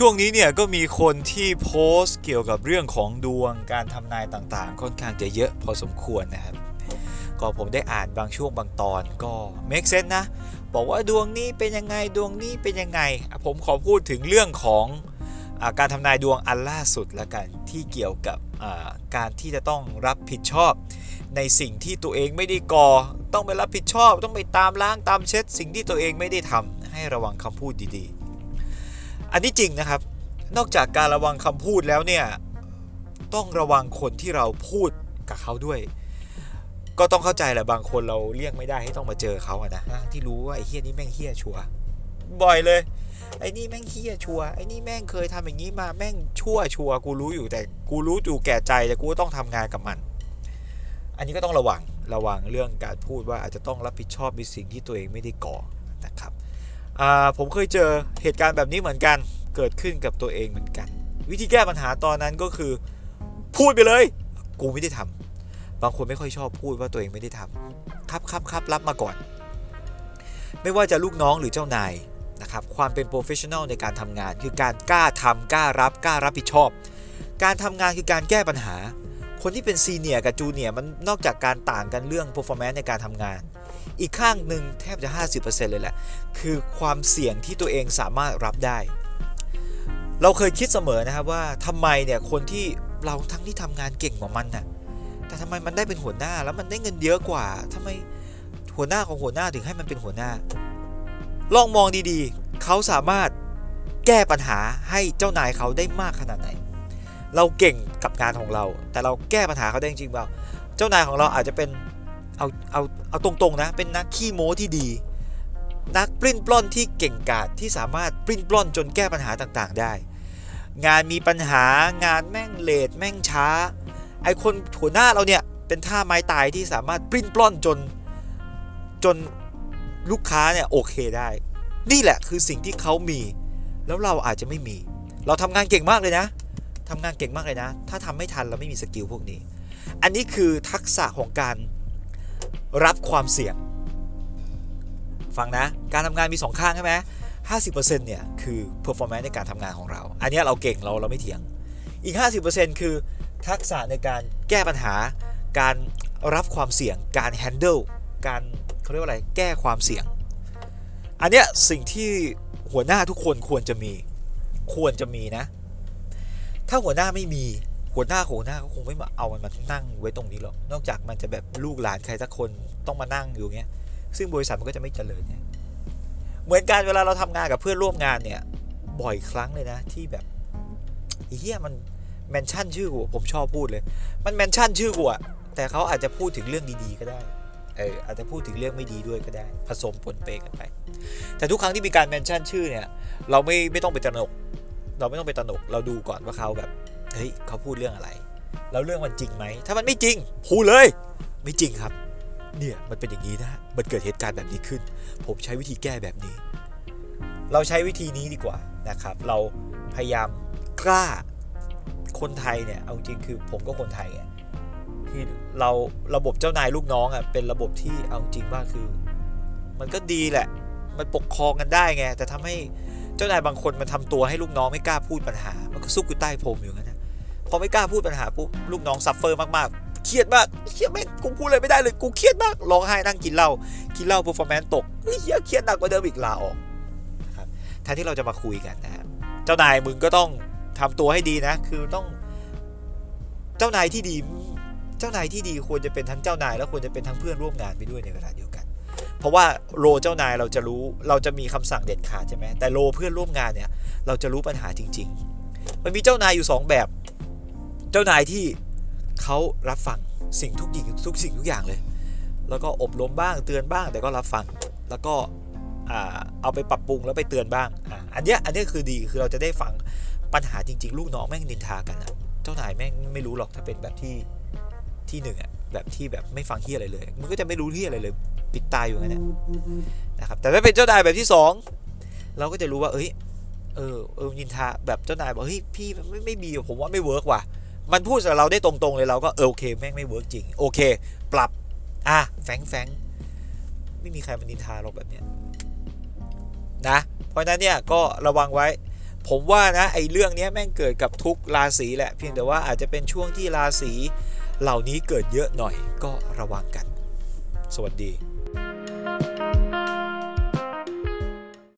ช่วงนี้เนี่ยก็มีคนที่โพสต์เกี่ยวกับเรื่องของดวงการทำนายต่างๆ ค่อนข้างจะเยอะพอสมควรนะครับ ก็ผมได้อ่านบางช่วงบางตอนก็ make sense นะ บอกว่าดวงนี้เป็นยังไงดวงนี้เป็นยังไง ผมขอพูดถึงเรื่องของอการทำนายดวงอันล่าสุดละกันที่เกี่ยวกับการที่จะต้องรับผิดชอบ ในสิ่งที่ตัวเองไม่ได้ก่อ ต้องไปรับผิดชอบ ต้องไปตามล้างตามเช็ด สิ่งที่ตัวเองไม่ได้ทำให้ระวังคำพูดดีๆ อันนี้จริงนะครับ นอกจากการระวังคำพูดแล้วเนี่ย ต้องระวังคนที่เราพูดกับเขาด้วย ก็ต้องเข้าใจแหละบางคนเราเลี่ยงไม่ได้ให้ต้องมาเจอเขาอะนะที่รู้ว่าไอ้เฮี้ยนี่แม่งเฮี้ยชัวบ่อยเลย ไอ้นี่แม่งเฮี้ยชัวไอ้นี่แม่งเคยทำอย่างนี้มาแม่งชั่วชัวกูรู้อยู่แต่กูรู้อยู่แก่ใจแต่กูต้องทำงานกับมัน อันนี้ก็ต้องระวังระวังเรื่องการพูดว่าอาจจะต้องรับผิดชอบในสิ่งที่ตัวเองไม่ได้ก่อนะครับ ผมเคยเจอเหตุการณ์แบบนี้เหมือนกัน เกิดขึ้นกับตัวเองเหมือนกัน วิธีแก้ปัญหาตอนนั้นก็คือ พูดไปเลย กูไม่ได้ทำบางคนไม่ค่อยชอบพูดว่าตัวเองไม่ได้ทำครับครับครับรับมาก่อน ไม่ว่าจะลูกน้องหรือเจ้านายนะครับความเป็น professional ในการทำงาน คือการกล้าทำกล้ารับกล้ารับผิดชอบ การทำงานคือการแก้ปัญหา คนที่เป็น senior กับ junior มันนอกจากการต่างกันเรื่อง performance ในการทำงาน อีกข้างหนึ่งแทบจะ 50%เลยแหละ คือความเสี่ยงที่ตัวเองสามารถรับได้ เราเคยคิดเสมอนะครับว่าทำไมเนี่ยคนที่เราทั้งที่ทำงานเก่งกว่ามันน่ะแต่ทำไมมันได้เป็นหัวหน้าแล้วมันได้เงินเยอะกว่าทำไมหัวหน้าของหัวหน้าถึงให้มันเป็นหัวหน้า ลองมองดีๆ เขาสามารถแก้ปัญหาให้เจ้านายเขาได้มากขนาดไหน เราเก่งกับงานของเรา แต่เราแก้ปัญหาเขาได้จริงเปล่า เจ้านายของเราอาจจะเป็น เอาเอาเอาตรงๆนะ เป็นนักขี้โม้ที่ดี นักปริ้นปล้อนที่เก่งกาจที่สามารถปริ้นปล้อนจนแก้ปัญหาต่างๆได้ งานมีปัญหางานแม่งเลทแม่งช้า ไอคนหัวหน้าเราเนี่ยเป็นท่าไม้ตายที่สามารถปริ้นปล้อนจนจนลูกค้าเนี่ยโอเคได้ นี่แหละคือสิ่งที่เขามี แล้วเราอาจจะไม่มี เราทำงานเก่งมากเลยนะทำงานเก่งมากเลยนะ ถ้าทำไม่ทันเราไม่มีสกิลพวกนี้ อันนี้คือทักษะของการ รับความเสี่ยง ฟังนะ การทำงานมี 2 ข้างใช่ไหมห้าสิบเปอร์เซ็นต์เนี่ย คือ performance ในการทำงานของเรา อันนี้เราเก่งเราเราไม่เถียง อีก 50%คือทักษะในการแก้ปัญหา การรับความเสี่ยง การ handle การเขาเรียกว่าอะไร แก้ความเสี่ยง อันเนี้ยสิ่งที่หัวหน้าทุกคนควรจะมี ควรจะมีนะ ถ้าหัวหน้าไม่มี หัวหน้าหัวหน้าก็คงไม่มาเอามันมานั่งไว้ตรงนี้หรอก นอกจากมันจะแบบลูกหลานใครสักคนต้องมานั่งอยู่เงี้ย ซึ่งบริษัทมันก็จะไม่เจริญเนี่ยเหมือนกันเวลาเราทำงานกับเพื่อนร่วมงานเนี่ย บ่อยครั้งเลยนะที่แบบเฮียมันแมนชั่นชื่อกูผมชอบพูดเลย มันแมนชั่นชื่อกูอะแต่เขาอาจจะพูดถึงเรื่องดีๆก็ได้เอออาจจะพูดถึงเรื่องไม่ดีด้วยก็ได้ ผสมปนเปกันไป แต่ทุกครั้งที่มีการแมนชั่นชื่อเนี่ย เราไม่ไม่ต้องไปตระหนก เราไม่ต้องไปตระหนก เราดูก่อนว่าเขาแบบ เฮ้ยเขาพูดเรื่องอะไร แล้วเรื่องมันจริงไหม ถ้ามันไม่จริง พูดเลย ไม่จริงครับ เนี่ยมันเป็นอย่างนี้นะ มันเกิดเหตุการณ์แบบนี้ขึ้น ผมใช้วิธีแก้แบบนี้ เราใช้วิธีนี้ดีกว่านะครับ เราพยายามกล้า คนไทยเนี่ยเอาจริงคือผมก็คนไทยไงคือเราระบบเจ้านายลูกน้องอะเป็นระบบที่เอาจริงว่าคือ มันก็ดีแหละ มันปกครองกันได้ไง แต่ทำให้เจ้านายบางคนมันทำตัวให้ลูกน้องไม่กล้าพูดปัญหา มันก็ซุกอยู่ใต้พรมอยู่งั้น พอไม่กล้าพูดปัญหาปุ๊บลูกน้อง suffer มากๆ เครียดมากเครียดแม่งกูพูดอะไรไม่ได้เลยกูเครียดมากร้องไห้นั่งกินเหล้ากินเหล้า performance ตกเฮ้ยเครียดหนักกว่าเดิมอีกลาออกนะครับแทนที่เราจะมาคุยกันนะครับเจ้านายมึงก็ต้องทำตัวให้ดีนะ คือต้อง เจ้านายที่ดี เจ้านายที่ดีควรจะเป็นทั้งเจ้านาย แล้วควรจะเป็นทั้งเพื่อนร่วมงานไปด้วยในเวลาเดียวกัน เพราะว่าโลเจ้านายเราจะรู้ เราจะมีคำสั่งเด็ดขาดใช่ไหมแต่โลเพื่อนร่วมงานเนี่ย เราจะรู้ปัญหาจริง ๆ มันมีเจ้านายอยู่ 2 แบบ เจ้านายที่เขารับฟังสิ่งทุกอย่างทุกสิ่งทุกอย่างเลย แล้วก็อบรมบ้างเตือนบ้างแต่ก็รับฟัง แล้วก็เอาไปปรับปรุงแล้วไปเตือนบ้างออันนี้อันนี้คือดีคือเราจะได้ฟังปัญหาจริง ๆ ลูกน้องแม่งนินทากันนะเจ้านายแม่งไม่รู้หรอกถ้าเป็นแบบที่ที่หนึ่งอะแบบที่แบบไม่ฟังที่อะไรเลยมันก็จะไม่รู้ที่อะไรเลย ปิดตายอยู่งั้นนะครับ แต่ถ้าเป็นเจ้านายแบบที่สองเราก็จะรู้ว่า เอ้ยเออเออนินทาแบบเจ้านายบอกเฮ้ยพี่ไม่ไม่มีผมว่าไม่ work ว่ะ มันพูดกับเราได้ตรงๆเลยเราก็เออโอเคแม่งไม่ work จริง โอเค ปรับ อะแฟงแฟงไม่มีใครมานินทาเราแบบเนี้ยนะ เพราะนั้นเนี่ยก็ระวังไว้ ผมว่านะไอ้เรื่องนี้แม่งเกิดกับทุกราศีแหละ เพียงแต่ว่าอาจจะเป็นช่วงที่ราศีเหล่านี้เกิดเยอะหน่อยก็ระวังกัน สวัสดี